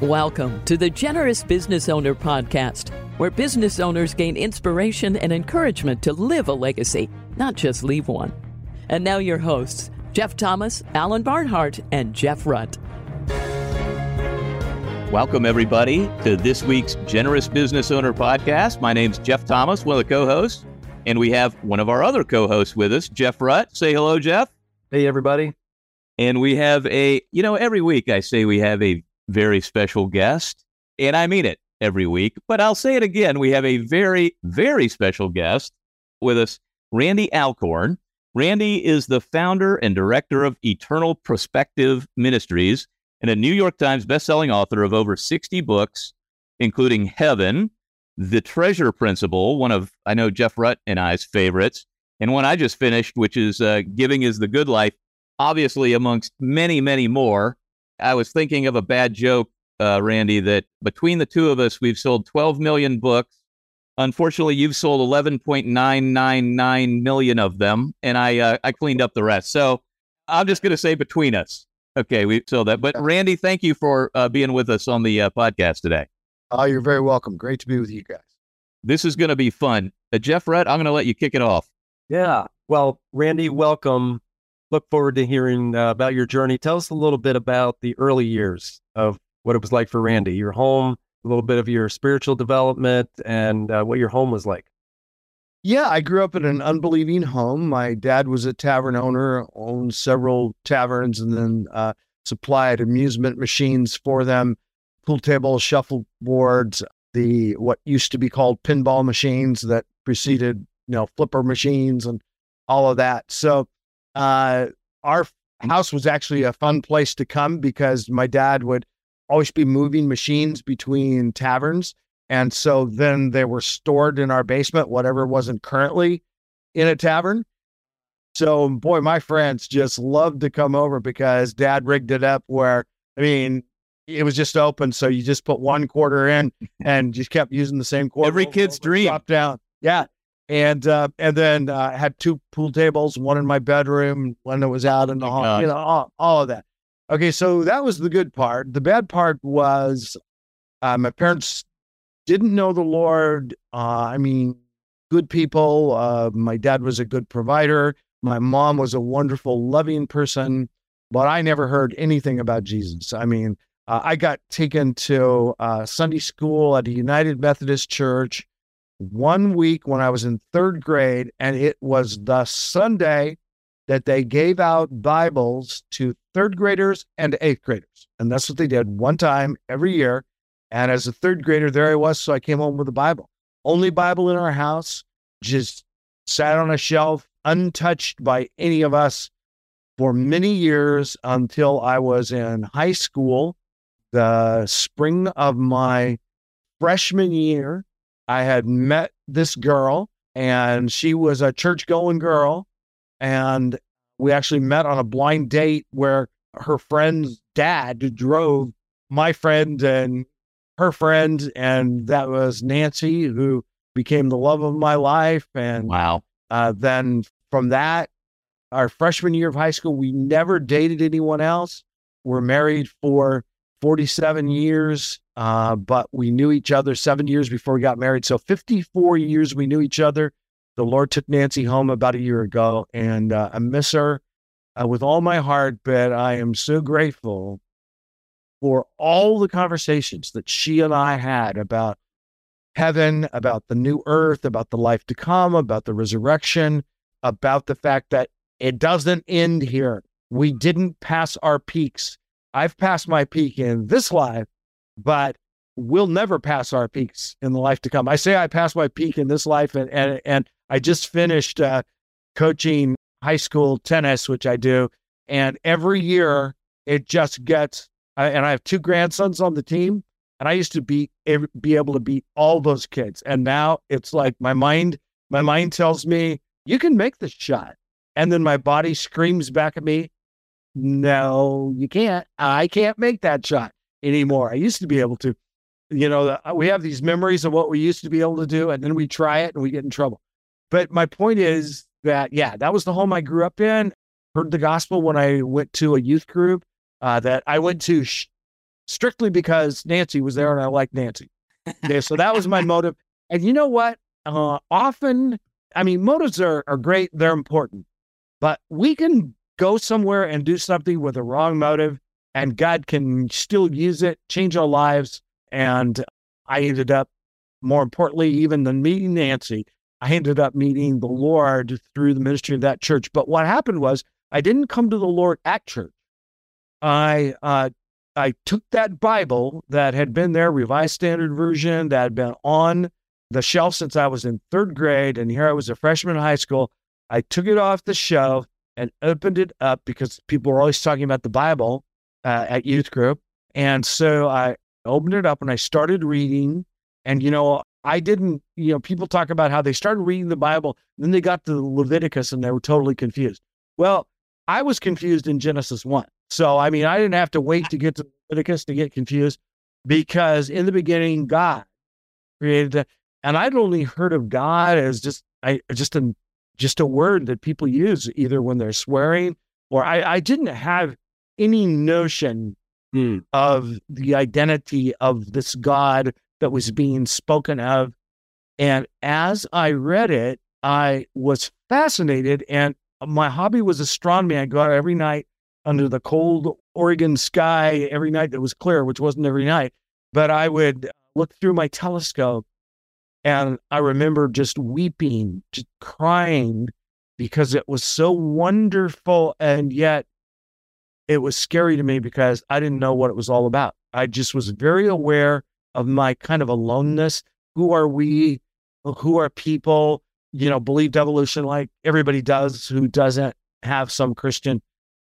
Welcome to the Generous Business Owner Podcast, where business owners gain inspiration and encouragement to live a legacy, not just leave one. And now, your hosts, Jeff Thomas, Alan Barnhart, and Jeff Rutt. Welcome, everybody, to this week's Generous Business Owner Podcast. My name's Jeff Thomas, one of the co hosts, and we have one of our other co hosts with us, Jeff Rutt. Say hello, Jeff. Hey, everybody. And we have a, you know, every week I say we have a very special guest, and I mean it every week, but I'll say it again. We have a very, very special guest with us, Randy Alcorn. Randy is the founder and director of Eternal Perspective Ministries and a New York Times bestselling author of over 60 books, including Heaven, The Treasure Principle, one of, I know, Jeff Rutt and I's favorites, and one I just finished, which is uh, Giving is the Good Life, obviously amongst many, many more. I was thinking of a bad joke, uh, Randy, that between the two of us, we've sold 12 million books. Unfortunately, you've sold 11.999 million of them, and I uh, I cleaned up the rest. So I'm just going to say between us. Okay, we sold that. But Randy, thank you for uh, being with us on the uh, podcast today. Oh, you're very welcome. Great to be with you guys. This is going to be fun. Uh, Jeff Rutt, I'm going to let you kick it off. Yeah. Well, Randy, welcome look forward to hearing uh, about your journey. Tell us a little bit about the early years of what it was like for Randy, your home, a little bit of your spiritual development, and uh, what your home was like. Yeah, I grew up in an unbelieving home. My dad was a tavern owner, owned several taverns, and then uh, supplied amusement machines for them, pool tables, shuffle boards, the what used to be called pinball machines that preceded, you know, flipper machines and all of that. So uh, our house was actually a fun place to come because my dad would always be moving machines between taverns. And so then they were stored in our basement, whatever wasn't currently in a tavern. So, boy, my friends just loved to come over because dad rigged it up where, I mean, it was just open. So you just put one quarter in and just kept using the same quarter. Every kid's dream. Drop down. Yeah and uh, and then uh, had two pool tables, one in my bedroom, one that was out in the hall, you know, all, all, of that. Okay, so that was the good part. The bad part was uh, my parents didn't know the Lord. Uh, I mean, good people. Uh, my dad was a good provider. My mom was a wonderful, loving person, but I never heard anything about Jesus. I mean, uh, I got taken to Sunday school at a United Methodist Church one week when I was in third grade, and it was the Sunday that they gave out Bibles to third graders and eighth graders. And that's what they did one time every year. And as a third grader, there I was. So I came home with a Bible. Only Bible in our house, just sat on a shelf, untouched by any of us for many years until I was in high school, the spring of my freshman year. I had met this girl, and she was a church going girl. And we actually met on a blind date where her friend's dad drove my friend and her friend, and that was Nancy, who became the love of my life. And wow. Uh, then from that, our freshman year of high school, we never dated anyone else. We're married for 47 years, uh, but we knew each other seven years before we got married. So 54 years we knew each other. The Lord took Nancy home about a year ago, and uh, I miss her uh, with all my heart. But I am so grateful for all the conversations that she and I had about heaven, about the new earth, about the life to come, about the resurrection, about the fact that it doesn't end here. We didn't pass our peaks. I've passed my peak in this life, but we'll never pass our peaks in the life to come. I say I passed my peak in this life, and and, and I just finished uh, coaching high school tennis, which I do, and every year it just gets. and I have two grandsons on the team, and I used to be be able to beat all those kids, and now it's like my mind my mind tells me you can make the shot, and then my body screams back at me, no, you can't. I can't make that shot anymore. I used to be able to. You know, we have these memories of what we used to be able to do, and then we try it and we get in trouble. But my point is that, yeah, that was the home I grew up in. Heard the gospel when I went to a youth group uh, that I went to sh- strictly because Nancy was there and I liked Nancy. So that was my motive. And you know what? Uh, often, I mean, motives are, are great, they're important, but we can go somewhere and do something with a wrong motive, and God can still use it, change our lives. And I ended up, more importantly, even than meeting Nancy, I ended up meeting the Lord through the ministry of that church. But what happened was I didn't come to the Lord at church. I uh, I took that Bible that had been there, Revised Standard Version, that had been on the shelf since I was in third grade, and here I was a freshman in high school. I took it off the shelf and opened it up because people were always talking about the Bible uh, at youth group, and so I opened it up and I started reading. And you know, I didn't, you know, people talk about how they started reading the Bible, then they got to Leviticus and they were totally confused. Well, I was confused in Genesis 1. So, I mean, I didn't have to wait to get to Leviticus to get confused because in the beginning, God created that. And I'd only heard of God as just, I just a, just a word that people use either when they're swearing or I, I didn't have any notion mm. of the identity of this God that was being spoken of. And as I read it, I was fascinated. And my hobby was astronomy. I go out every night under the cold Oregon sky, every night that was clear, which wasn't every night. But I would look through my telescope and I remember just weeping, just crying because it was so wonderful. And yet it was scary to me because I didn't know what it was all about. I just was very aware of my kind of aloneness. Who are we? Who are people? You know, believed evolution like everybody does who doesn't have some Christian,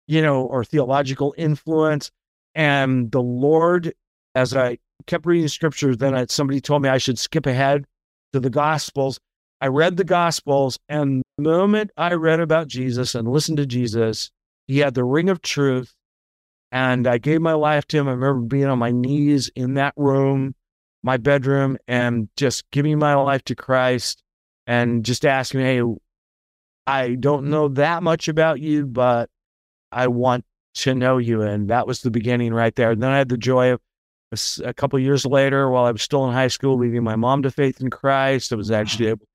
you know, or theological influence. And the Lord, as I kept reading scriptures, then I, somebody told me I should skip ahead to the Gospels. I read the Gospels, and the moment I read about Jesus and listened to Jesus, he had the ring of truth and I gave my life to him. I remember being on my knees in that room, my bedroom, and just giving my life to Christ and just asking, Hey, I don't know that much about you, but I want to know you. And that was the beginning right there. And then I had the joy of a, couple years later, while I was still in high school, leading my mom to faith in Christ. I was actually able to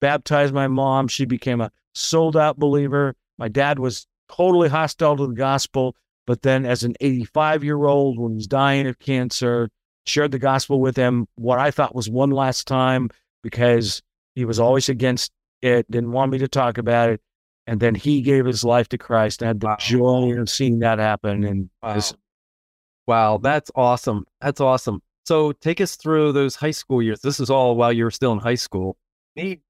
baptize my mom. She became a sold out believer. My dad was totally hostile to the gospel. But then, as an 85 year old, when he's dying of cancer, shared the gospel with him, what I thought was one last time because he was always against it, didn't want me to talk about it. And then he gave his life to Christ. I had the wow. joy of seeing that happen. And wow. This, wow, that's awesome. That's awesome. So take us through those high school years. This is all while you were still in high school.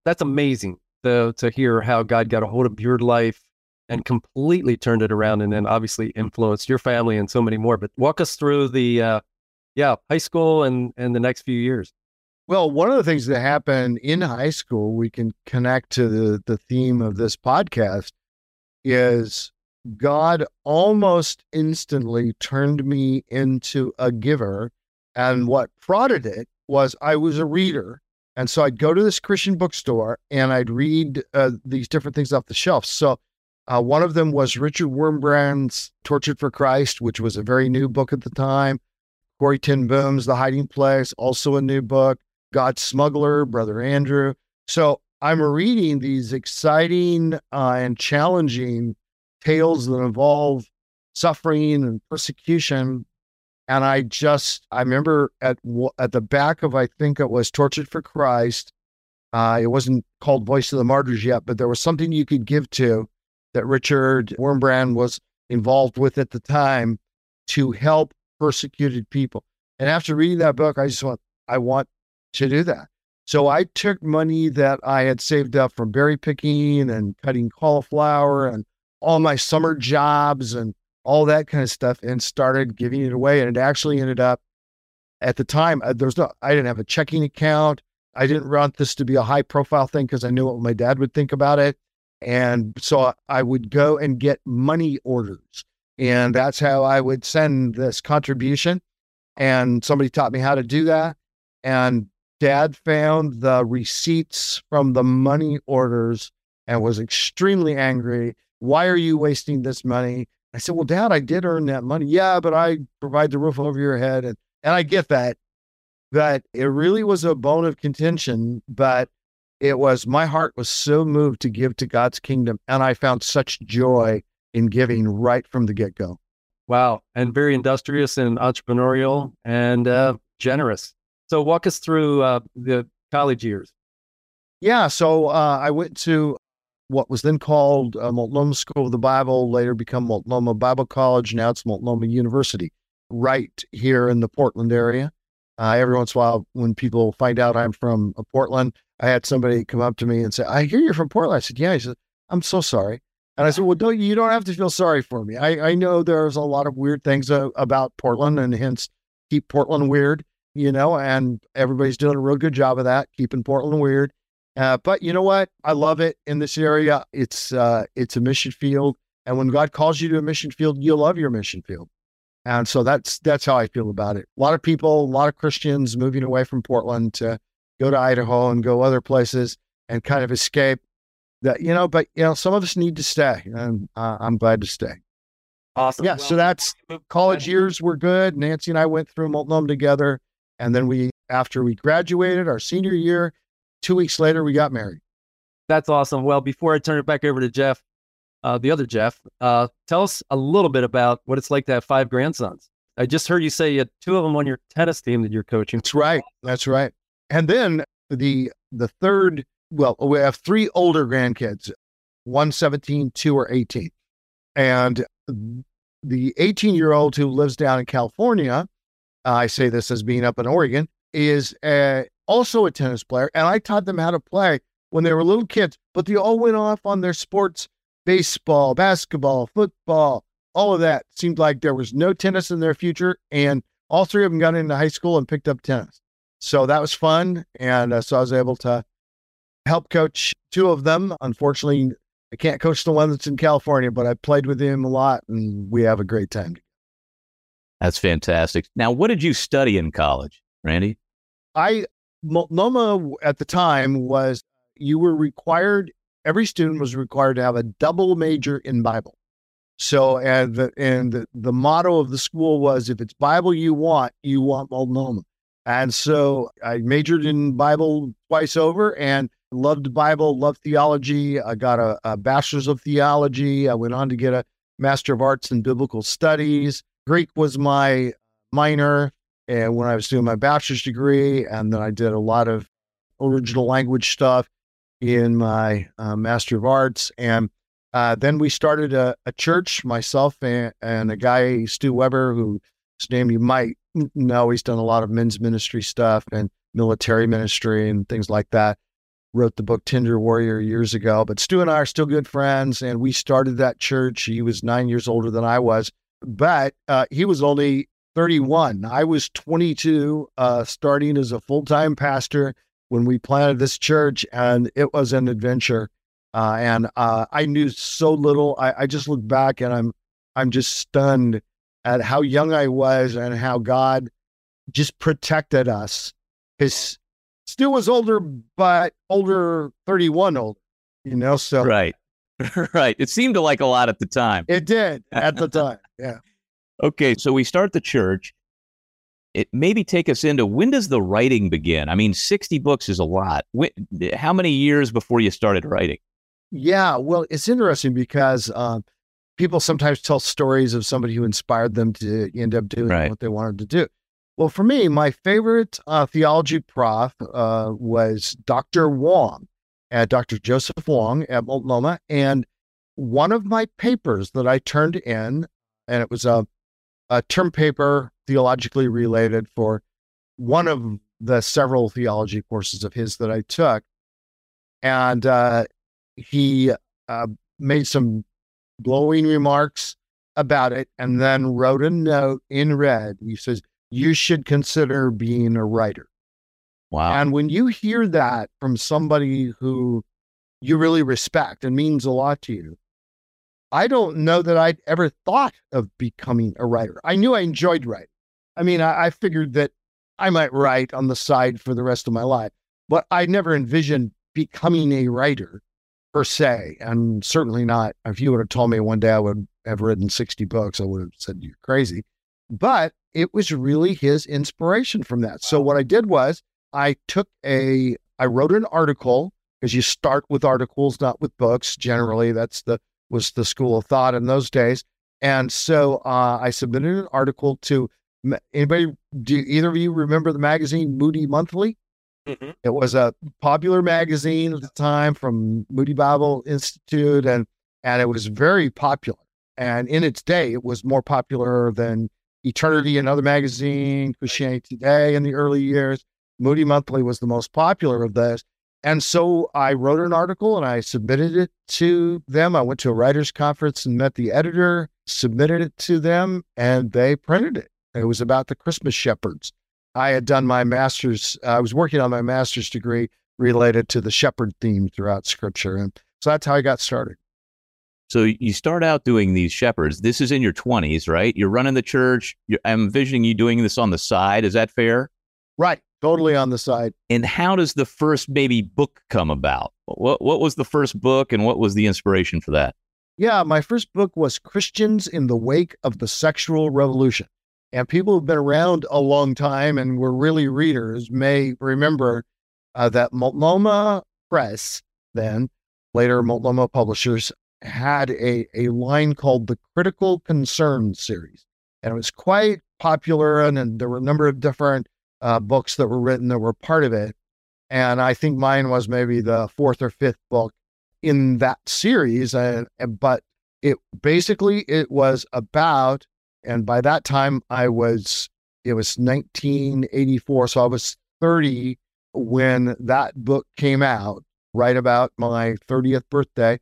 That's amazing to, to hear how God got a hold of your life and completely turned it around and then obviously influenced your family and so many more. But walk us through the, uh, yeah, high school and, and the next few years. Well, one of the things that happened in high school, we can connect to the, the theme of this podcast, is God almost instantly turned me into a giver. And what prodded it was I was a reader. And so I'd go to this Christian bookstore and I'd read uh, these different things off the shelf. So uh, one of them was Richard Wurmbrand's Tortured for Christ, which was a very new book at the time. Corrie ten Boom's The Hiding Place, also a new book. God's Smuggler, Brother Andrew. So I'm reading these exciting uh, and challenging tales that involve suffering and persecution. And I just, I remember at at the back of, I think it was Tortured for Christ. Uh, it wasn't called Voice of the Martyrs yet, but there was something you could give to that Richard Wurmbrand was involved with at the time to help persecuted people. And after reading that book, I just went, I want to do that. So I took money that I had saved up from berry picking and cutting cauliflower and all my summer jobs and all that kind of stuff and started giving it away. And it actually ended up at the time, uh, there's no, I didn't have a checking account. I didn't want this to be a high profile thing because I knew what my dad would think about it. And so I would go and get money orders. And that's how I would send this contribution. And somebody taught me how to do that. And dad found the receipts from the money orders and was extremely angry. Why are you wasting this money? I said, Well, Dad, I did earn that money. Yeah, but I provide the roof over your head. And, and I get that, that it really was a bone of contention, but it was my heart was so moved to give to God's kingdom. And I found such joy in giving right from the get go. Wow. And very industrious and entrepreneurial and uh, generous. So, walk us through uh, the college years. Yeah. So, uh, I went to what was then called uh, Multnomah School of the Bible, later become Multnomah Bible College. Now it's Multnomah University, right here in the Portland area. Uh, every once in a while, when people find out I'm from uh, Portland, I had somebody come up to me and say, "I hear you're from Portland." I said, "Yeah." He said, "I'm so sorry." And I said, "Well, don't you don't have to feel sorry for me. I, I know there's a lot of weird things uh, about Portland, and hence keep Portland weird, you know. And everybody's doing a real good job of that, keeping Portland weird. Uh, but you know what? I love it in this area. It's uh, it's a mission field, and when God calls you to a mission field, you love your mission field. And so that's that's how I feel about it. A lot of people, a lot of Christians moving away from Portland to go to Idaho and go other places and kind of escape that, you know, but you know, some of us need to stay and uh, I'm glad to stay. Awesome. Yeah. Well, so that's college years were good. Nancy and I went through Multnomah together. And then we, after we graduated our senior year, two weeks later, we got married. That's awesome. Well, before I turn it back over to Jeff, uh, the other Jeff, uh, tell us a little bit about what it's like to have five grandsons. I just heard you say you had two of them on your tennis team that you're coaching. That's right. That's right. And then the the third, well, we have three older grandkids, one 17, two are 18. And the 18 year old who lives down in California, uh, I say this as being up in Oregon, is uh, also a tennis player. And I taught them how to play when they were little kids, but they all went off on their sports baseball, basketball, football, all of that. Seemed like there was no tennis in their future. And all three of them got into high school and picked up tennis. So that was fun. And uh, so I was able to help coach two of them. Unfortunately, I can't coach the one that's in California, but I played with him a lot and we have a great time. That's fantastic. Now, what did you study in college, Randy? I, Multnomah at the time was you were required every student was required to have a double major in Bible. So, and the, and the, motto of the school was if it's Bible you want, you want Multnomah. And so I majored in Bible twice over and loved Bible, loved theology. I got a, a bachelor's of theology. I went on to get a master of arts in biblical studies. Greek was my minor. And when I was doing my bachelor's degree, and then I did a lot of original language stuff in my uh, Master of Arts. And uh, then we started a, a church, myself and, and, a guy, Stu Weber, whose name you might know. He's done a lot of men's ministry stuff and military ministry and things like that. Wrote the book Tender Warrior years ago. But Stu and I are still good friends, and we started that church. He was nine years older than I was, but uh, he was only 31. I was 22, uh, starting as a full time pastor when we planted this church, and it was an adventure. Uh, and uh, I knew so little. I, I just look back and I'm I'm just stunned at how young I was and how God just protected us. His still was older, but older, 31 old, you know. So right, right. It seemed to like a lot at the time. It did at the time. Yeah. Okay, so we start the church, it maybe take us into when does the writing begin? I mean, 60 books is a lot. When, how many years before you started writing? Yeah, well, it's interesting because uh, people sometimes tell stories of somebody who inspired them to end up doing right. what they wanted to do. Well, for me, my favorite uh, theology prof uh, was Dr. Wong, uh, Dr. Joseph Wong at Multnomah. And one of my papers that I turned in, and it was a, a term paper theologically related for one of the several theology courses of his that I took. And uh, he uh, made some glowing remarks about it and then wrote a note in red. He says, You should consider being a writer. Wow. And when you hear that from somebody who you really respect and means a lot to you, I don't know that I'd ever thought of becoming a writer. I knew I enjoyed writing. I mean, I, I figured that I might write on the side for the rest of my life, but I never envisioned becoming a writer per se. And certainly not if you would have told me one day I would have written 60 books, I would have said you're crazy. But it was really his inspiration from that. So what I did was I took a, I wrote an article because you start with articles, not with books. Generally, that's the was the school of thought in those days. And so uh, I submitted an article to anybody. Do either of you remember the magazine Moody Monthly? Mm-hmm. It was a popular magazine at the time from Moody Bible Institute, and and it was very popular. And in its day, it was more popular than Eternity, another magazine, Christianity Today in the early years. Moody Monthly was the most popular of those. And so I wrote an article and I submitted it to them. I went to a writers' conference and met the editor, submitted it to them, and they printed it. It was about the Christmas shepherds. I had done my master's, I was working on my master's degree related to the shepherd theme throughout scripture. And so that's how I got started. So you start out doing these shepherds. This is in your 20s, right? You're running the church. You're, I'm envisioning you doing this on the side. Is that fair? Right. Totally on the side. And how does the first maybe book come about? What what was the first book and what was the inspiration for that? Yeah, my first book was Christians in the Wake of the Sexual Revolution. And people who've been around a long time and were really readers may remember uh, that Multnomah Press, then later Multnomah Publishers, had a, a line called the Critical Concern series. And it was quite popular, and, and there were a number of different uh, books that were written that were part of it. And I think mine was maybe the fourth or fifth book in that series. And, but it basically it was about, and by that time I was, it was 1984, so I was 30 when that book came out, right about my 30th birthday,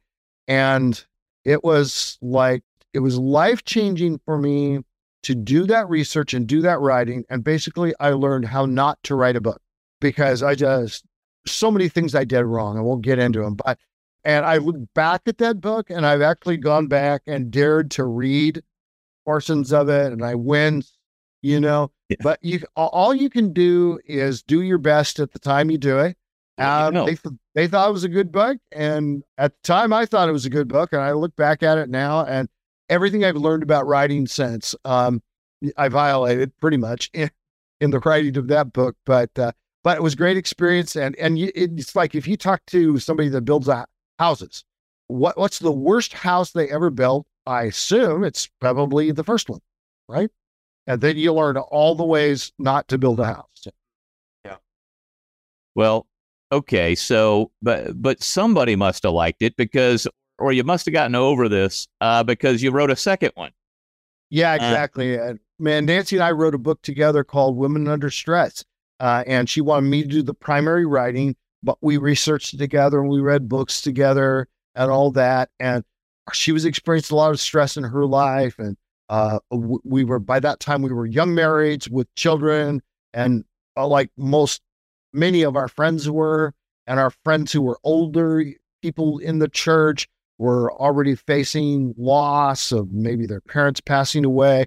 and it was like it was life changing for me to do that research and do that writing. And basically, I learned how not to write a book because I just, so many things I did wrong. I won't get into them, but, and I look back at that book and I've actually gone back and dared to read portions of it and I win, you know, yeah. but you, all you can do is do your best at the time you do it. Um, they, they thought it was a good book. And at the time, I thought it was a good book. And I look back at it now and everything I've learned about writing since um, I violated pretty much in, in, the writing of that book. But uh, but it was great experience, and and you, it's like if you talk to somebody that builds houses, what what's the worst house they ever built? I assume it's probably the first one, right? And then you learn all the ways not to build a house. Yeah. Well, okay, so but but somebody must have liked it because or you must have gotten over this uh, because you wrote a second one. Yeah, uh, exactly. Uh, Man, Nancy and I wrote a book together called Women Under Stress. Uh, and she wanted me to do the primary writing, but we researched it together and we read books together and all that. And she was experiencing a lot of stress in her life. And uh, we were, by that time, we were young marrieds with children. And uh, like most, many of our friends were, and our friends who were older, people in the church, were already facing loss of maybe their parents passing away,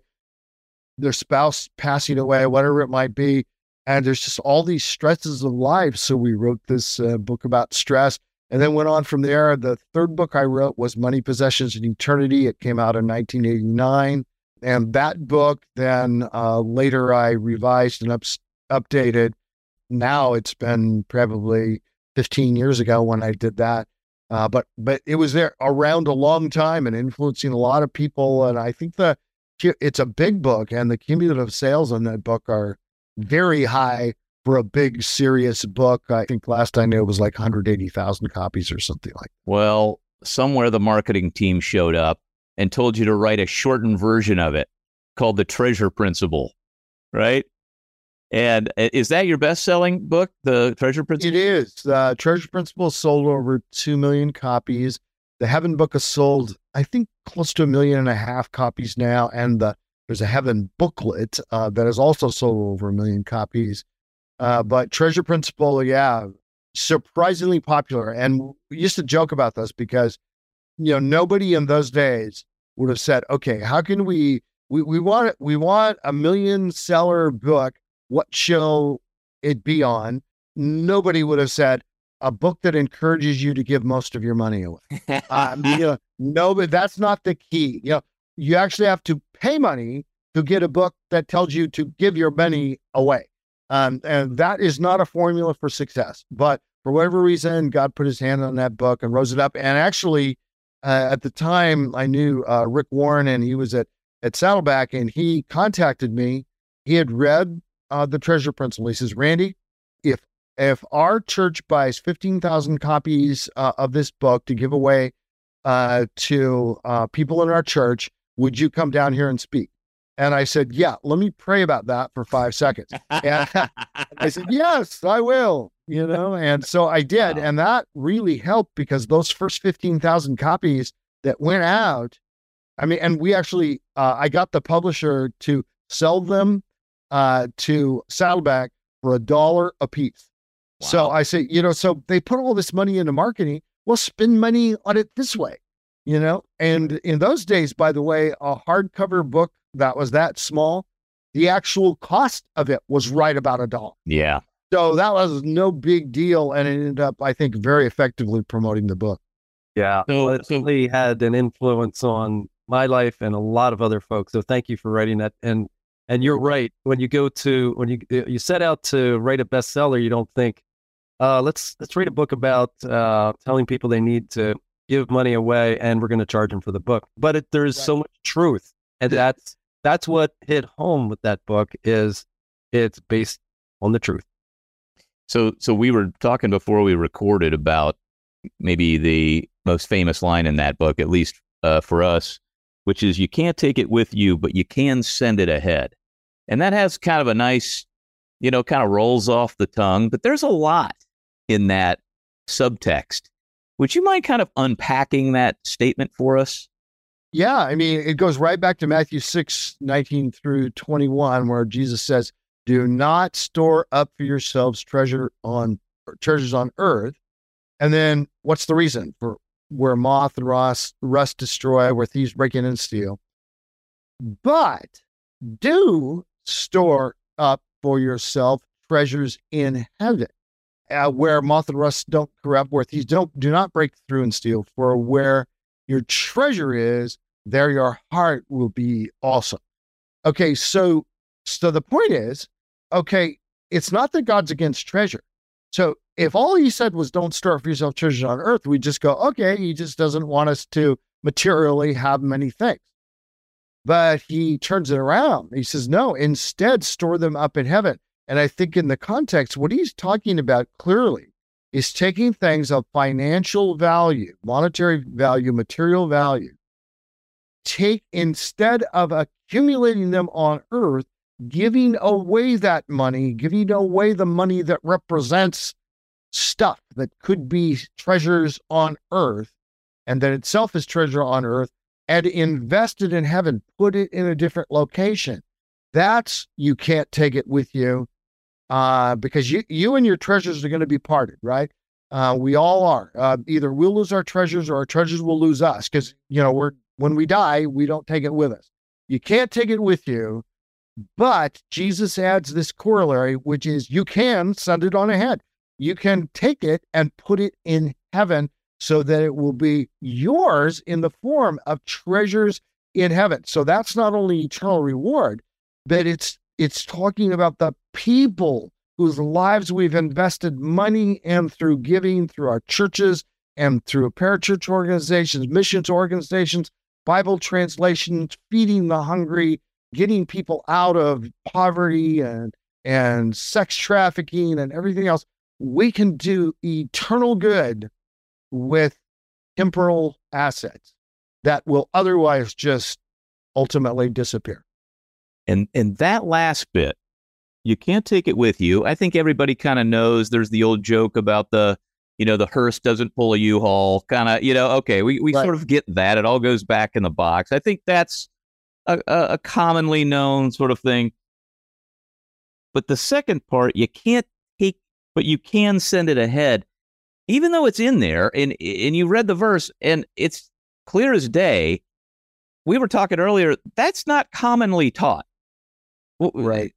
their spouse passing away, whatever it might be. And there's just all these stresses of life. So we wrote this uh, book about stress and then went on from there. The third book I wrote was Money, Possessions, and Eternity. It came out in 1989. And that book, then uh, later I revised and up- updated. Now it's been probably 15 years ago when I did that. Uh, but but it was there around a long time and influencing a lot of people. And I think the it's a big book, and the cumulative sales on that book are very high for a big serious book. I think last I knew it was like 180,000 copies or something like. That. Well, somewhere the marketing team showed up and told you to write a shortened version of it called the Treasure Principle, right? And uh, is that your best selling book, The Treasure Principle? It is. The Treasure Principle sold over 2 million copies. The Heaven Book has sold, I think, close to a million and a half copies now. And the, there's a Heaven booklet uh, that has also sold over a million copies. Uh, but Treasure Principle, yeah, surprisingly popular. And we used to joke about this because, you know, nobody in those days would have said, okay, how can we, we, we want, we want a million seller book what show it be on, nobody would have said a book that encourages you to give most of your money away. um, you know, no, but that's not the key. You know, you actually have to pay money to get a book that tells you to give your money away. Um, and that is not a formula for success. But for whatever reason, God put his hand on that book and rose it up. And actually, uh, at the time, I knew uh, Rick Warren, and he was at, at Saddleback, and he contacted me. He had read uh, the Treasure Principle. He says, Randy, if if our church buys 15,000 copies uh, of this book to give away uh, to uh, people in our church, would you come down here and speak? And I said, Yeah, let me pray about that for five seconds. And I said, Yes, I will, you know. And so I did. Wow. And that really helped because those first 15,000 copies that went out, I mean, and we actually, uh, I got the publisher to sell them uh, to Saddleback for a dollar a piece. So I say, you know, so they put all this money into marketing. Well, spend money on it this way, you know? And in those days, by the way, a hardcover book that was that small, the actual cost of it was right about a dollar. yeah. So that was no big deal. And it ended up, I think, very effectively promoting the book. Yeah. So- it certainly had an influence on my life and a lot of other folks. So thank you for writing that. And and you're right. When you go to when you you set out to write a bestseller, you don't think, uh, let's let's write a book about uh, telling people they need to give money away and we're going to charge them for the book. But it, there's so much truth, and that's that's what hit home with that book is it's based on the truth. So, so we were talking before we recorded about maybe the most famous line in that book, at least uh, for us, which is "You can't take it with you, but you can send it ahead," and that has kind of a nice, you know, kind of rolls off the tongue. But there's a lot in that subtext. Would you mind kind of unpacking that statement for us? Yeah, I mean, it goes right back to Matthew 6, 19 through 21, where Jesus says, Do not store up for yourselves treasure on treasures on earth. And then what's the reason? For where moth and rust, rust destroy, where thieves break in and steal. But do store up for yourself treasures in heaven, uh, where moth and rust don't corrupt, where thieves don't do not break through and steal. For where your treasure is, there your heart will be also. Okay, so so the point is, okay, it's not that God's against treasure. So if all he said was don't store for yourself treasures on earth, we just go, okay, he just doesn't want us to materially have many things. But he turns it around. He says, no, instead store them up in heaven. And I think in the context, what he's talking about clearly is taking things of financial value, monetary value, material value, take instead of accumulating them on earth, giving away that money, giving away the money that represents stuff that could be treasures on earth and that itself is treasure on earth and invest it in heaven, put it in a different location. That's you can't take it with you uh, because you, you and your treasures are going to be parted, right? Uh, we all are. Uh, either we'll lose our treasures or our treasures will lose us because, you know, we're when we die, we don't take it with us. You can't take it with you, but Jesus adds this corollary, which is you can send it on ahead. You can take it and put it in heaven so that it will be yours in the form of treasures in heaven. So that's not only eternal reward, but it's it's talking about the people whose lives we've invested money and through giving through our churches and through parachurch organizations, missions organizations, Bible translations, feeding the hungry, getting people out of poverty and and sex trafficking and everything else. We can do eternal good with temporal assets that will otherwise just ultimately disappear. And and that last bit, you can't take it with you. I think everybody kind of knows there's the old joke about the, you know, the hearse doesn't pull a U-Haul, kind of, you know, okay, we, we Right. sort of get that. It all goes back in the box. I think that's a, a, a commonly known sort of thing. But the second part, you can't take, but you can send it ahead, even though it's in there. And and you read the verse, and it's clear as day. We were talking earlier. That's not commonly taught. W- Right.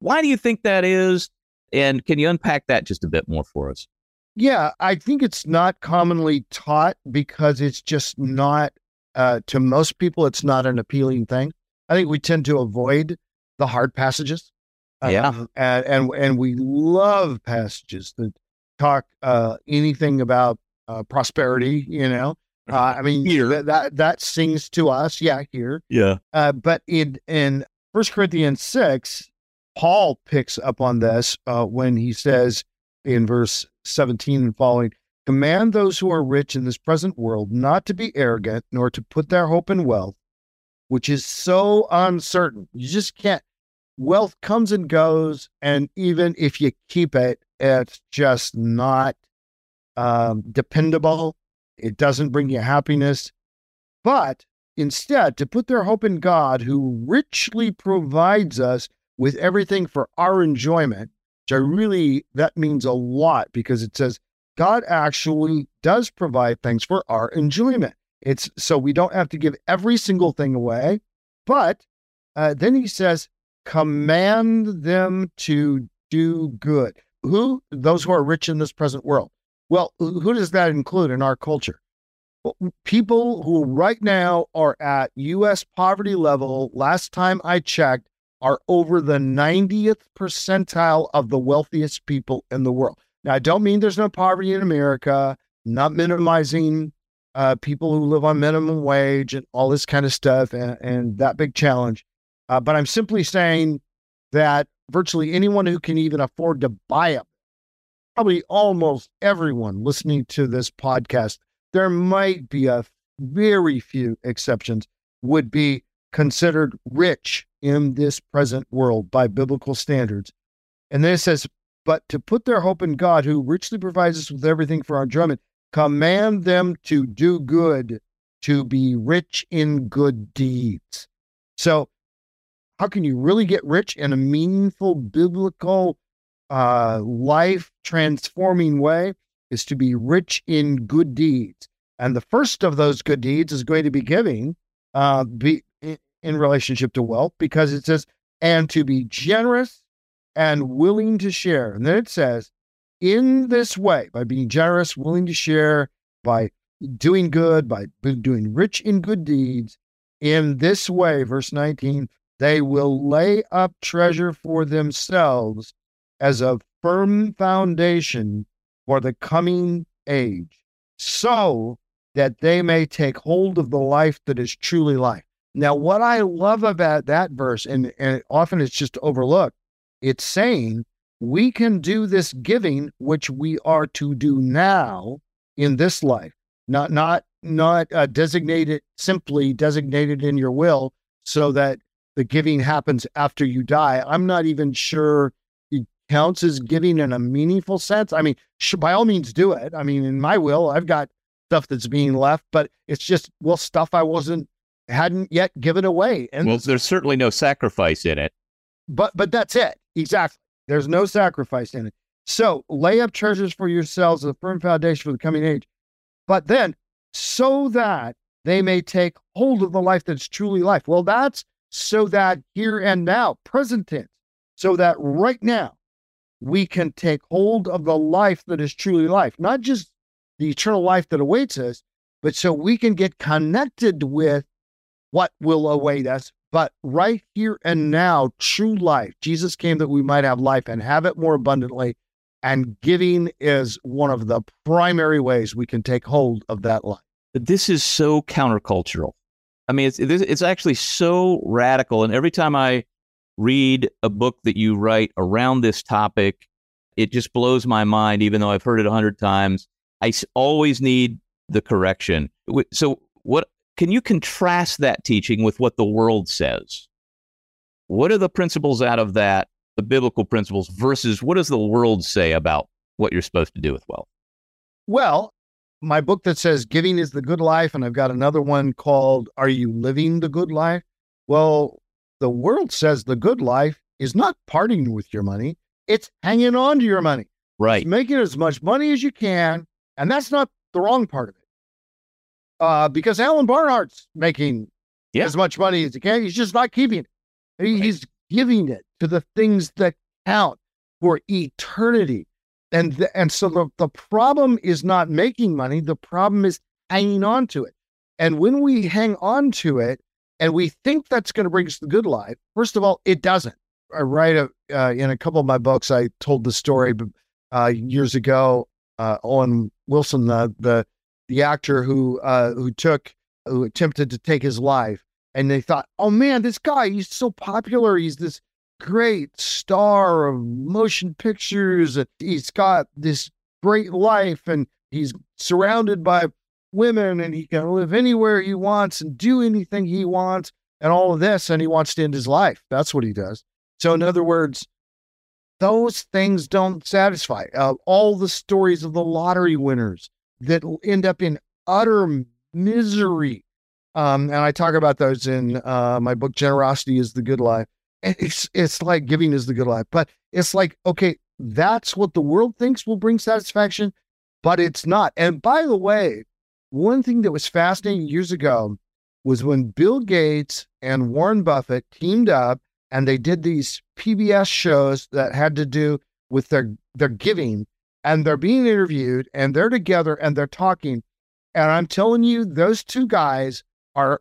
Why do you think that is? And can you unpack that just a bit more for us? Yeah, I think it's not commonly taught because it's just not uh, to most people, it's not an appealing thing. I think we tend to avoid the hard passages. Uh, Yeah. and, and and we love passages that talk uh, anything about uh, prosperity. You know, uh, I mean Here. that, that that sings to us. Yeah, here. Yeah. Uh, but in in First Corinthians six, Paul picks up on this uh, when he says in verse seventeen and following, "Command those who are rich in this present world not to be arrogant, nor to put their hope in wealth, which is so uncertain. You just can't. Wealth comes and goes, and even if you keep it, it's just not um, dependable. It doesn't bring you happiness, but." Instead, to put their hope in God, who richly provides us with everything for our enjoyment, which I really, that means a lot because it says God actually does provide things for our enjoyment. It's so we don't have to give every single thing away. But uh, then he says, command them to do good. Who? Those who are rich in this present world. Well, who does that include in our culture? People who right now are at U.S. poverty level, last time I checked, are over the 90th percentile of the wealthiest people in the world. Now, I don't mean there's no poverty in America, not minimizing uh, people who live on minimum wage and all this kind of stuff and, and that big challenge. Uh, but I'm simply saying that virtually anyone who can even afford to buy them, probably almost everyone listening to this podcast, there might be a very few exceptions, would be considered rich in this present world by biblical standards. And then it says, but to put their hope in God, who richly provides us with everything for our enjoyment, command them to do good, to be rich in good deeds. So, how can you really get rich in a meaningful, biblical, uh, life transforming way? Is to be rich in good deeds. And the first of those good deeds is going to be giving, uh, be in, relationship to wealth, because it says, and to be generous and willing to share. And then it says, in this way, by being generous, willing to share, by doing good, by doing rich in good deeds, in this way, verse 19, they will lay up treasure for themselves as a firm foundation for the coming age, so that they may take hold of the life that is truly life. Now, what I love about that verse, and, and often it's just overlooked, it's saying we can do this giving which we are to do now in this life, not not not uh, designated simply designated in your will, so that the giving happens after you die. I'm not even sure counts as giving in a meaningful sense. I mean, sh- by all means, do it. I mean, in my will, I've got stuff that's being left, but it's just well stuff I wasn't hadn't yet given away, and Well, there's certainly no sacrifice in it. but but that's it exactly. There's no sacrifice in it. So lay up treasures for yourselves as a firm foundation for the coming age. But then, so that they may take hold of the life that's truly life. Well, that's so that here and now, present tense, so that right now we can take hold of the life that is truly life, not just the eternal life that awaits us, but so we can get connected with what will await us but right here and now, true life. Jesus came that we might have life and have it more abundantly. And giving is one of the primary ways we can take hold of that life. This is so countercultural. I mean, it's it's actually so radical. And every time I read a book that you write around this topic, it just blows my mind. Even though I've heard it a hundred times, I always need the correction. So, what can you contrast that teaching with what the world says? What are the principles out of that, the biblical principles, versus what does the world say about what you're supposed to do with wealth? Well, my book that says Giving is the Good Life, and I've got another one called Are You Living the Good Life? Well, the world says the good life is not parting with your money, it's hanging on to your money. Right. It's making as much money as you can. And that's not the wrong part of it. Uh, because Alan Barnhart's making Yeah. as much money as he can. He's just not keeping it. He- He's giving it to the things that count for eternity. And, th- and so the, the problem is not making money. The problem is hanging on to it. And when we hang on to it and we think that's going to bring us the good life, first of all, it doesn't. I write a, uh, in a couple of my books, I told the story uh, years ago. Uh, Owen Wilson, the the the actor who uh, who took who attempted to take his life, and they thought, "Oh man, this guy, he's so popular. He's this great star of motion pictures. He's got this great life, and he's surrounded by women, and he can live anywhere he wants and do anything he wants, and all of this, and he wants to end his life. That's what he does." So, in other words, those things don't satisfy. Uh, all the stories of the lottery winners that end up in utter misery. Um, and I talk about those in uh, my book, Generosity is the Good Life. It's, it's like giving is the good life, but it's like, okay, that's what the world thinks will bring satisfaction, but it's not. And by the way, one thing that was fascinating mm-hmm. years ago was when Bill Gates and Warren Buffett teamed up and they did these PBS shows that had to do with their their giving and they're being interviewed and they're together and they're talking. And I'm telling you those two guys are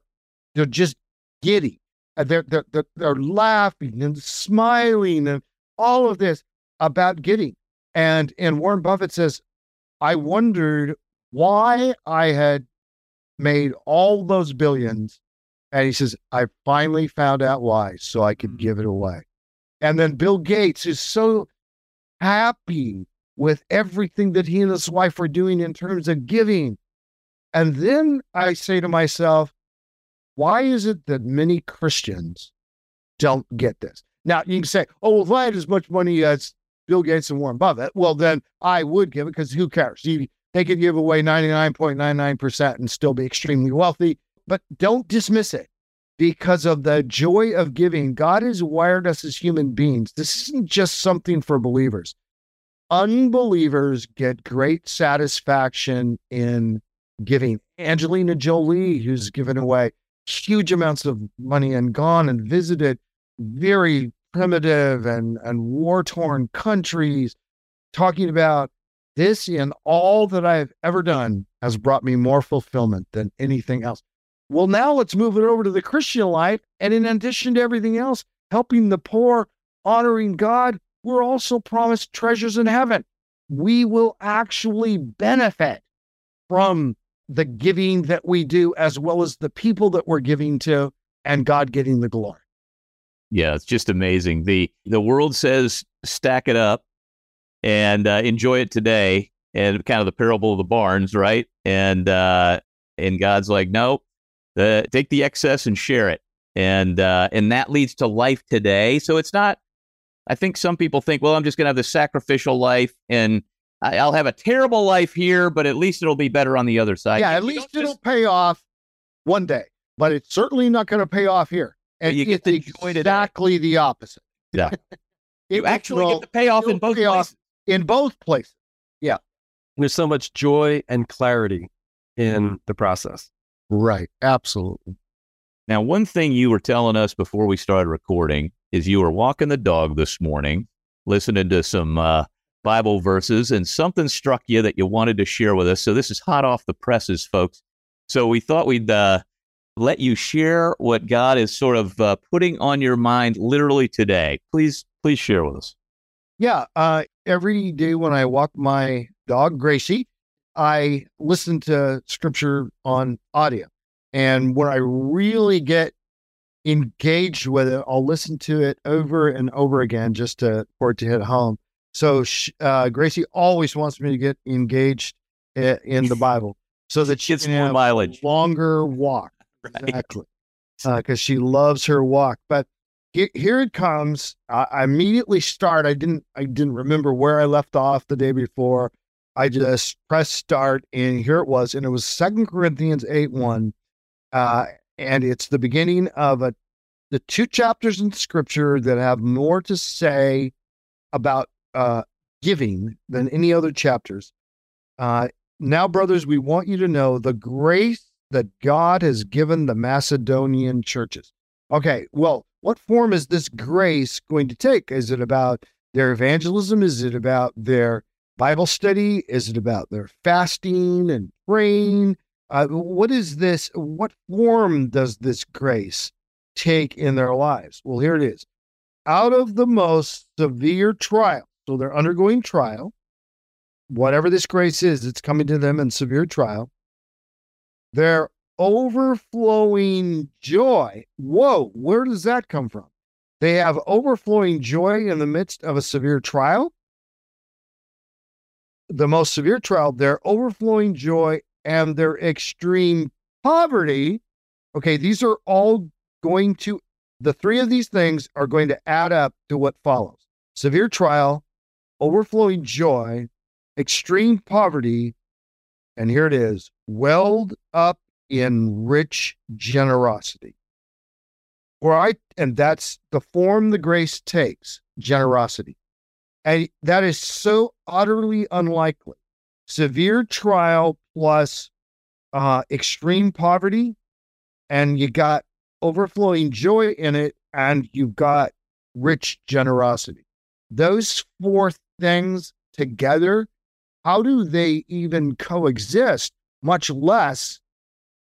they're just giddy. Uh, they're, they're, they're, they're laughing and smiling and all of this about giving and and Warren Buffett says I wondered why I had made all those billions and he says, I finally found out why, so I could mm. give it away. And then Bill Gates is so happy with everything that he and his wife are doing in terms of giving. And then I say to myself, why is it that many Christians don't get this? Now you can say, oh, well, if I had as much money as Bill Gates and Warren Buffett, well, then I would give it because who cares? They could give away 99.99% and still be extremely wealthy but don't dismiss it because of the joy of giving. God has wired us as human beings. This isn't just something for believers. Unbelievers get great satisfaction in giving. Angelina Jolie, who's given away huge amounts of money and gone and visited very primitive and, and war torn countries, talking about this in all that I've ever done has brought me more fulfillment than anything else. Well, now let's move it over to the Christian life. And in addition to everything else, helping the poor, honoring God, we're also promised treasures in heaven. We will actually benefit from the giving that we do, as well as the people that we're giving to, and God getting the glory. Yeah, it's just amazing. the The world says stack it up and uh, enjoy it today, and kind of the parable of the barns, right? And uh, and God's like, no, the, take the excess and share it, and uh, and that leads to life today. So it's not. I think some people think, well, I'm just going to have this sacrificial life, and I'll have a terrible life here, but at least it'll be better on the other side. Yeah, at you least it'll just... pay off one day, but it's certainly not going to pay off here. And you get it's exactly the opposite. Yeah, you actually get the payoff in both places. In both places. Yeah, there's so much joy and clarity in the process. Right. Absolutely. Now, one thing you were telling us before we started recording is you were walking the dog this morning, listening to some uh, Bible verses, and something struck you that you wanted to share with us. So, this is hot off the presses, folks. So, we thought we'd uh, let you share what God is sort of uh, putting on your mind literally today. Please, please share with us. Yeah. Uh, every day when I walk my dog, Gracie, I listen to scripture on audio. And when I really get engaged with it, I'll listen to it over and over again just to, for it to hit home. So uh, Gracie always wants me to get engaged in the Bible so that she gets more mileage, longer walk. Right. Exactly, because uh, she loves her walk. But here, here it comes. I, I immediately start. I didn't. I didn't remember where I left off the day before. I just pressed start, and here it was, and it was Second Corinthians eight one, uh, and it's the beginning of a the two chapters in Scripture that have more to say about uh, giving than any other chapters. Uh, now, brothers, we want you to know the grace that God has given the Macedonian churches. Okay, well, what form is this grace going to take? Is it about their evangelism? Is it about their Bible study? Is it about their fasting and praying? Uh, what is this? What form does this grace take in their lives? Well, here it is. Out of the most severe trial, so they're undergoing trial, whatever this grace is, it's coming to them in severe trial. Their overflowing joy. Whoa, where does that come from? They have overflowing joy in the midst of a severe trial. The most severe trial, their overflowing joy and their extreme poverty. Okay, these are all going to, the three of these things are going to add up to what follows severe trial, overflowing joy, extreme poverty, and here it is welled up in rich generosity. Right? And that's the form the grace takes generosity. And that is so utterly unlikely. Severe trial plus uh, extreme poverty, and you got overflowing joy in it, and you've got rich generosity. Those four things together, how do they even coexist, much less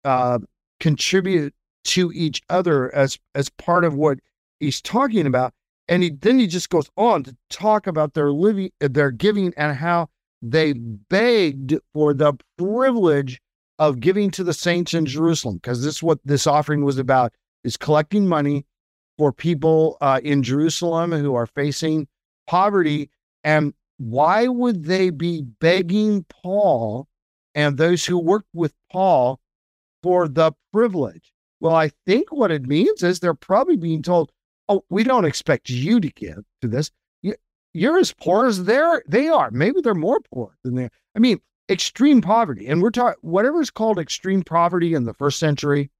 uh, contribute to each other as as part of what he's talking about? And he then he just goes on to talk about their living, their giving, and how they begged for the privilege of giving to the saints in Jerusalem, because this is what this offering was about: is collecting money for people uh, in Jerusalem who are facing poverty. And why would they be begging Paul and those who worked with Paul for the privilege? Well, I think what it means is they're probably being told, "Oh, we don't expect you to give to this you're as poor as they're they are. Maybe they're more poor than they. Are. I mean, extreme poverty, and we're talking whatever is called extreme poverty in the first century.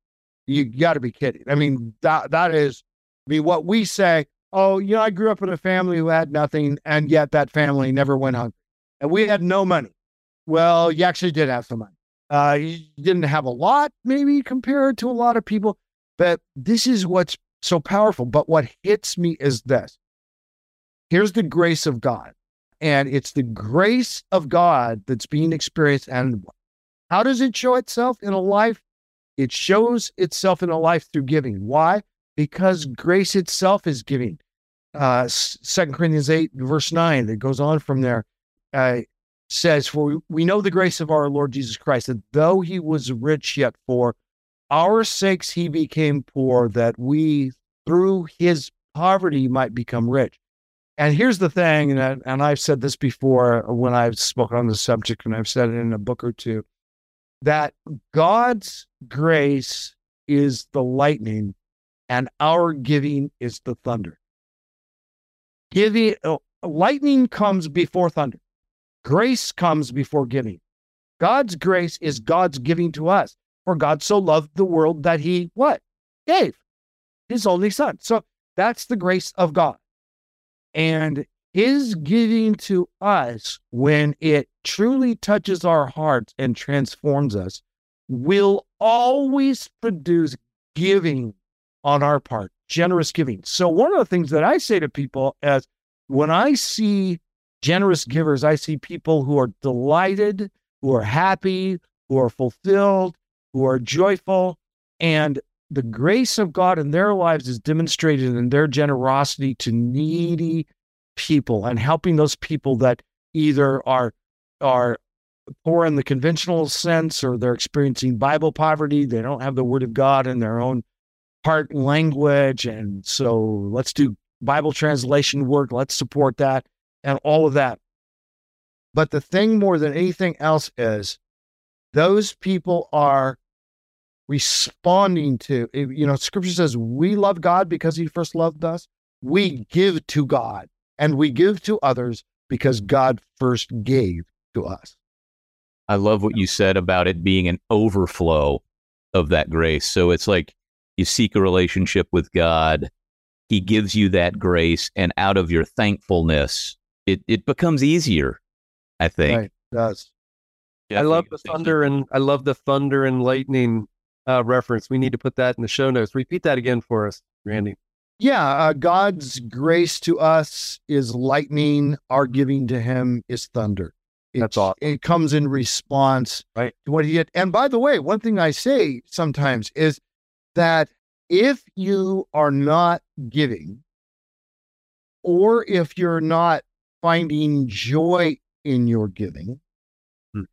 You got to be kidding. I mean, that that is. I mean, what we say. Oh, you know, I grew up in a family who had nothing, and yet that family never went hungry, and we had no money. Well, you actually did have some money. Uh, you didn't have a lot, maybe compared to a lot of people, but this is what's so powerful. But what hits me is this here's the grace of God. And it's the grace of God that's being experienced. And how does it show itself in a life? It shows itself in a life through giving. Why? Because grace itself is giving. Uh, 2 Corinthians 8, verse 9, it goes on from there, uh, says, For we know the grace of our Lord Jesus Christ, that though he was rich, yet for our sakes he became poor, that we through his poverty might become rich. And here's the thing, and, I, and I've said this before when I've spoken on the subject, and I've said it in a book or two, that God's grace is the lightning, and our giving is the thunder. Giving uh, lightning comes before thunder. Grace comes before giving. God's grace is God's giving to us. For God so loved the world that he what? Gave his only son. So that's the grace of God. And his giving to us, when it truly touches our hearts and transforms us, will always produce giving on our part, generous giving. So, one of the things that I say to people is when I see generous givers, I see people who are delighted, who are happy, who are fulfilled, who are joyful. And the grace of God in their lives is demonstrated in their generosity to needy people and helping those people that either are are poor in the conventional sense or they're experiencing Bible poverty. They don't have the word of God in their own heart language. And so let's do Bible translation work. Let's support that and all of that. But the thing more than anything else is those people are responding to, eh, you know, scripture says we love God because he first loved us. We give to God and we give to others because God first gave to us. I love what you said about it being an overflow of that grace. So it's like you seek a relationship with God, He gives you that grace, and out of your thankfulness, it, it becomes easier, I think. Right, it does. I love the thunder and I love the thunder and lightning uh, reference. We need to put that in the show notes. Repeat that again for us, Randy. Yeah, uh, God's grace to us is lightning. Our giving to Him is thunder. That's It's- awesome. It comes in response Right. to what he did. And by the way, one thing I say sometimes is that if you are not giving, or if you're not finding joy in your giving, Hmm.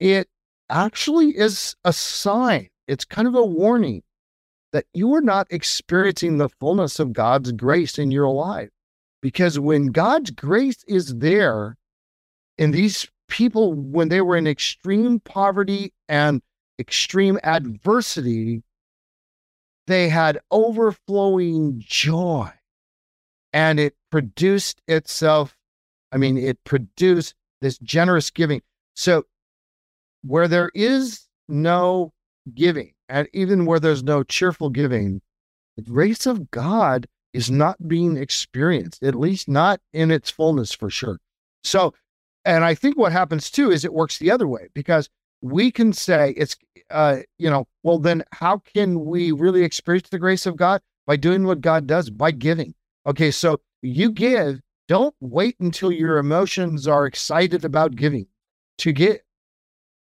it actually is a sign. It's kind of a warning that you are not experiencing the fullness of God's grace in your life. Because when God's grace is there, and these people, when they were in extreme poverty and extreme adversity, they had overflowing joy. And it produced itself, I mean, it produced this generous giving. So, where there is no giving, and even where there's no cheerful giving, the grace of God is not being experienced, at least not in its fullness for sure. So, and I think what happens too is it works the other way because we can say it's, uh, you know, well, then how can we really experience the grace of God? By doing what God does, by giving. Okay, so you give, don't wait until your emotions are excited about giving to give.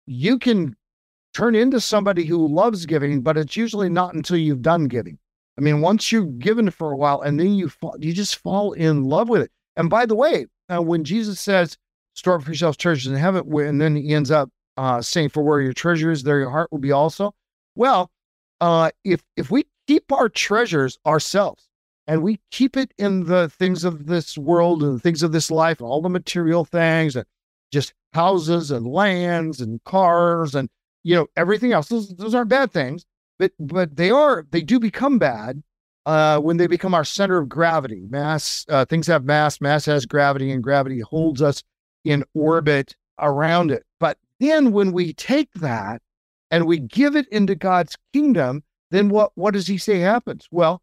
You can turn into somebody who loves giving, but it's usually not until you've done giving. I mean, once you've given for a while and then you fall, you just fall in love with it. And by the way, uh, when Jesus says, store up for yourselves treasures in heaven, and then he ends up uh, saying, for where your treasure is, there your heart will be also. Well, uh, if if we keep our treasures ourselves and we keep it in the things of this world and the things of this life, all the material things and just houses and lands and cars and you know everything else, those, those aren't bad things, but but they are they do become bad uh, when they become our center of gravity. Mass uh, things have mass, mass has gravity, and gravity holds us in orbit around it. But then when we take that and we give it into God's kingdom, then what what does He say happens? Well,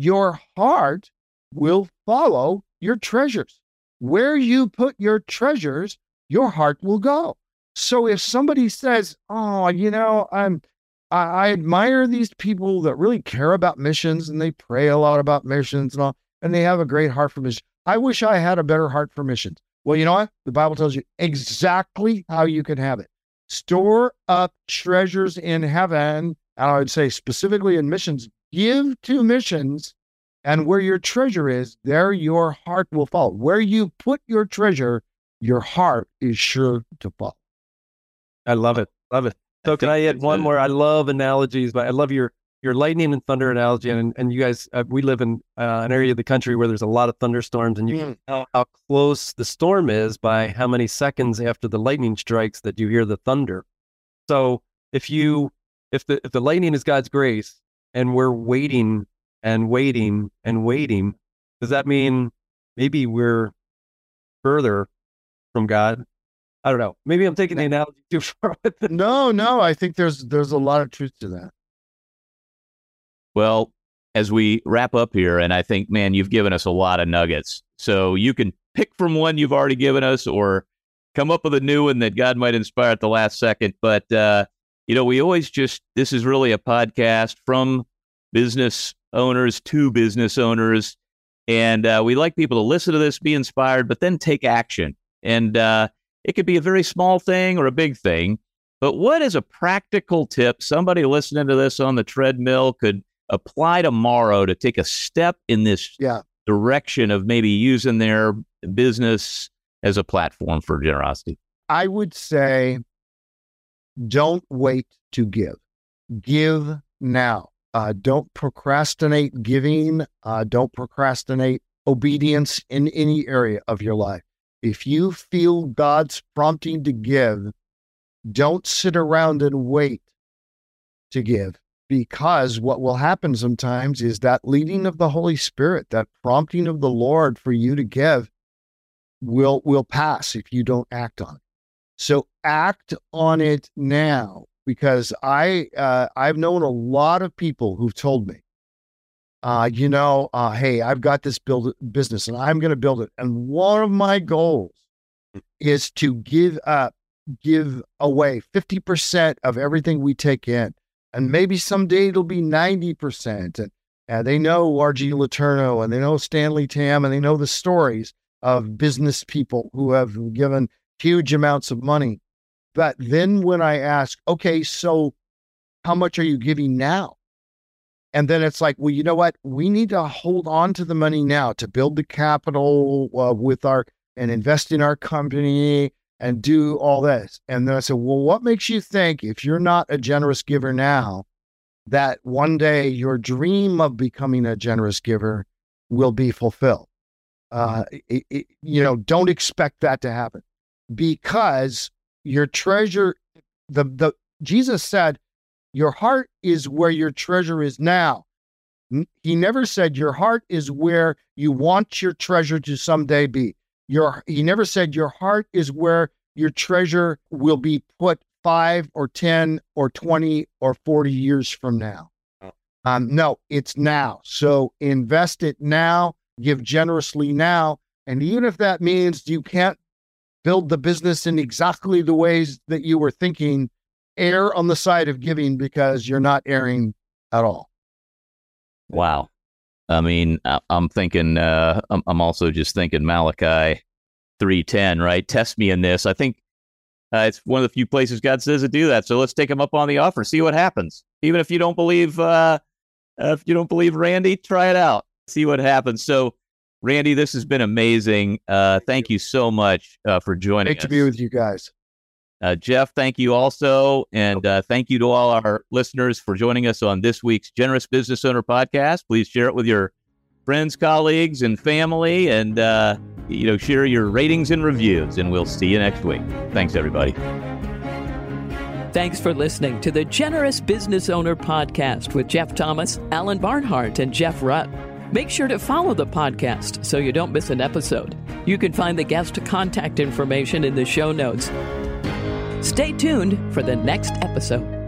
your heart will follow your treasures. Where you put your treasures, your heart will go. So if somebody says, "Oh, you know, I'm I, I admire these people that really care about missions and they pray a lot about missions and all, and they have a great heart for missions. I wish I had a better heart for missions. Well, you know what? The Bible tells you exactly how you can have it. Store up treasures in heaven. And I would say specifically in missions, give to missions. And where your treasure is, there your heart will fall. Where you put your treasure, your heart is sure to fall. I love it. Love it. So can I add one more? I love analogies, but I love your your lightning and thunder analogy. And and you guys, uh, we live in uh, an area of the country where there's a lot of thunderstorms, and you can tell how close the storm is by how many seconds after the lightning strikes that you hear the thunder. So if you if the if the lightning is God's grace, and we're waiting and waiting and waiting, does that mean maybe we're further from God? I don't know. Maybe I'm taking the analogy too far with. No, no, I think there's there's a lot of truth to that. Well, as we wrap up here, and I think, man, you've given us a lot of nuggets. So you can pick from one you've already given us or come up with a new one that God might inspire at the last second. But, uh, you know, we always just, this is really a podcast from business owners to business owners. And uh, we like people to listen to this, be inspired, but then take action. And uh, it could be a very small thing or a big thing. But what is a practical tip somebody listening to this on the treadmill could apply tomorrow to take a step in this Yeah. direction of maybe using their business as a platform for generosity? I would say don't wait to give. Give now. Uh, don't procrastinate giving. Uh, don't procrastinate obedience in any area of your life. If you feel God's prompting to give, don't sit around and wait to give because what will happen sometimes is that leading of the Holy Spirit, that prompting of the Lord for you to give will will pass if you don't act on it. So act on it now because I uh, I've known a lot of people who've told me, uh, you know, uh, hey, I've got this build business and I'm going to build it, and one of my goals is to give up, give away fifty percent of everything we take in, and maybe someday it'll be ninety percent. And and they know R.G. Letourneau and they know Stanley Tam and they know the stories of business people who have given huge amounts of money. But then when I ask, okay, so how much are you giving now? And then it's like, well, you know what? We need to hold on to the money now to build the capital uh, with our and invest in our company and do all this. And then I said, well, what makes you think if you're not a generous giver now, that one day your dream of becoming a generous giver will be fulfilled? Uh, it, it, you know, don't expect that to happen because your treasure, the, the, Jesus said, your heart is where your treasure is now. He never said your heart is where you want your treasure to someday be. Your he never said your heart is where your treasure will be put 5 or 10 or 20 or 40 years from now. Um, no, it's now. So invest it now, give generously now. And even if that means you can't build the business in exactly the ways that you were thinking, err on the side of giving because you're not erring at all. Wow. I mean, I'm thinking, uh, I'm also just thinking Malachi 310, right? Test me in this. I think uh, it's one of the few places God says to do that. So let's take him up on the offer, see what happens. Even if you don't believe, uh, if you don't believe Randy, try it out, see what happens. So, Randy, this has been amazing. Uh, thank you so much uh, for joining Great us. to be with you guys. Uh, Jeff, thank you also. And uh, thank you to all our listeners for joining us on this week's Generous Business Owner podcast. Please share it with your friends, colleagues, and family, and, uh, you know, share your ratings and reviews. And we'll see you next week. Thanks, everybody. Thanks for listening to the Generous Business Owner podcast with Jeff Thomas, Alan Barnhart, and Jeff Rutt. Make sure to follow the podcast so you don't miss an episode. You can find the guest contact information in the show notes. Stay tuned for the next episode.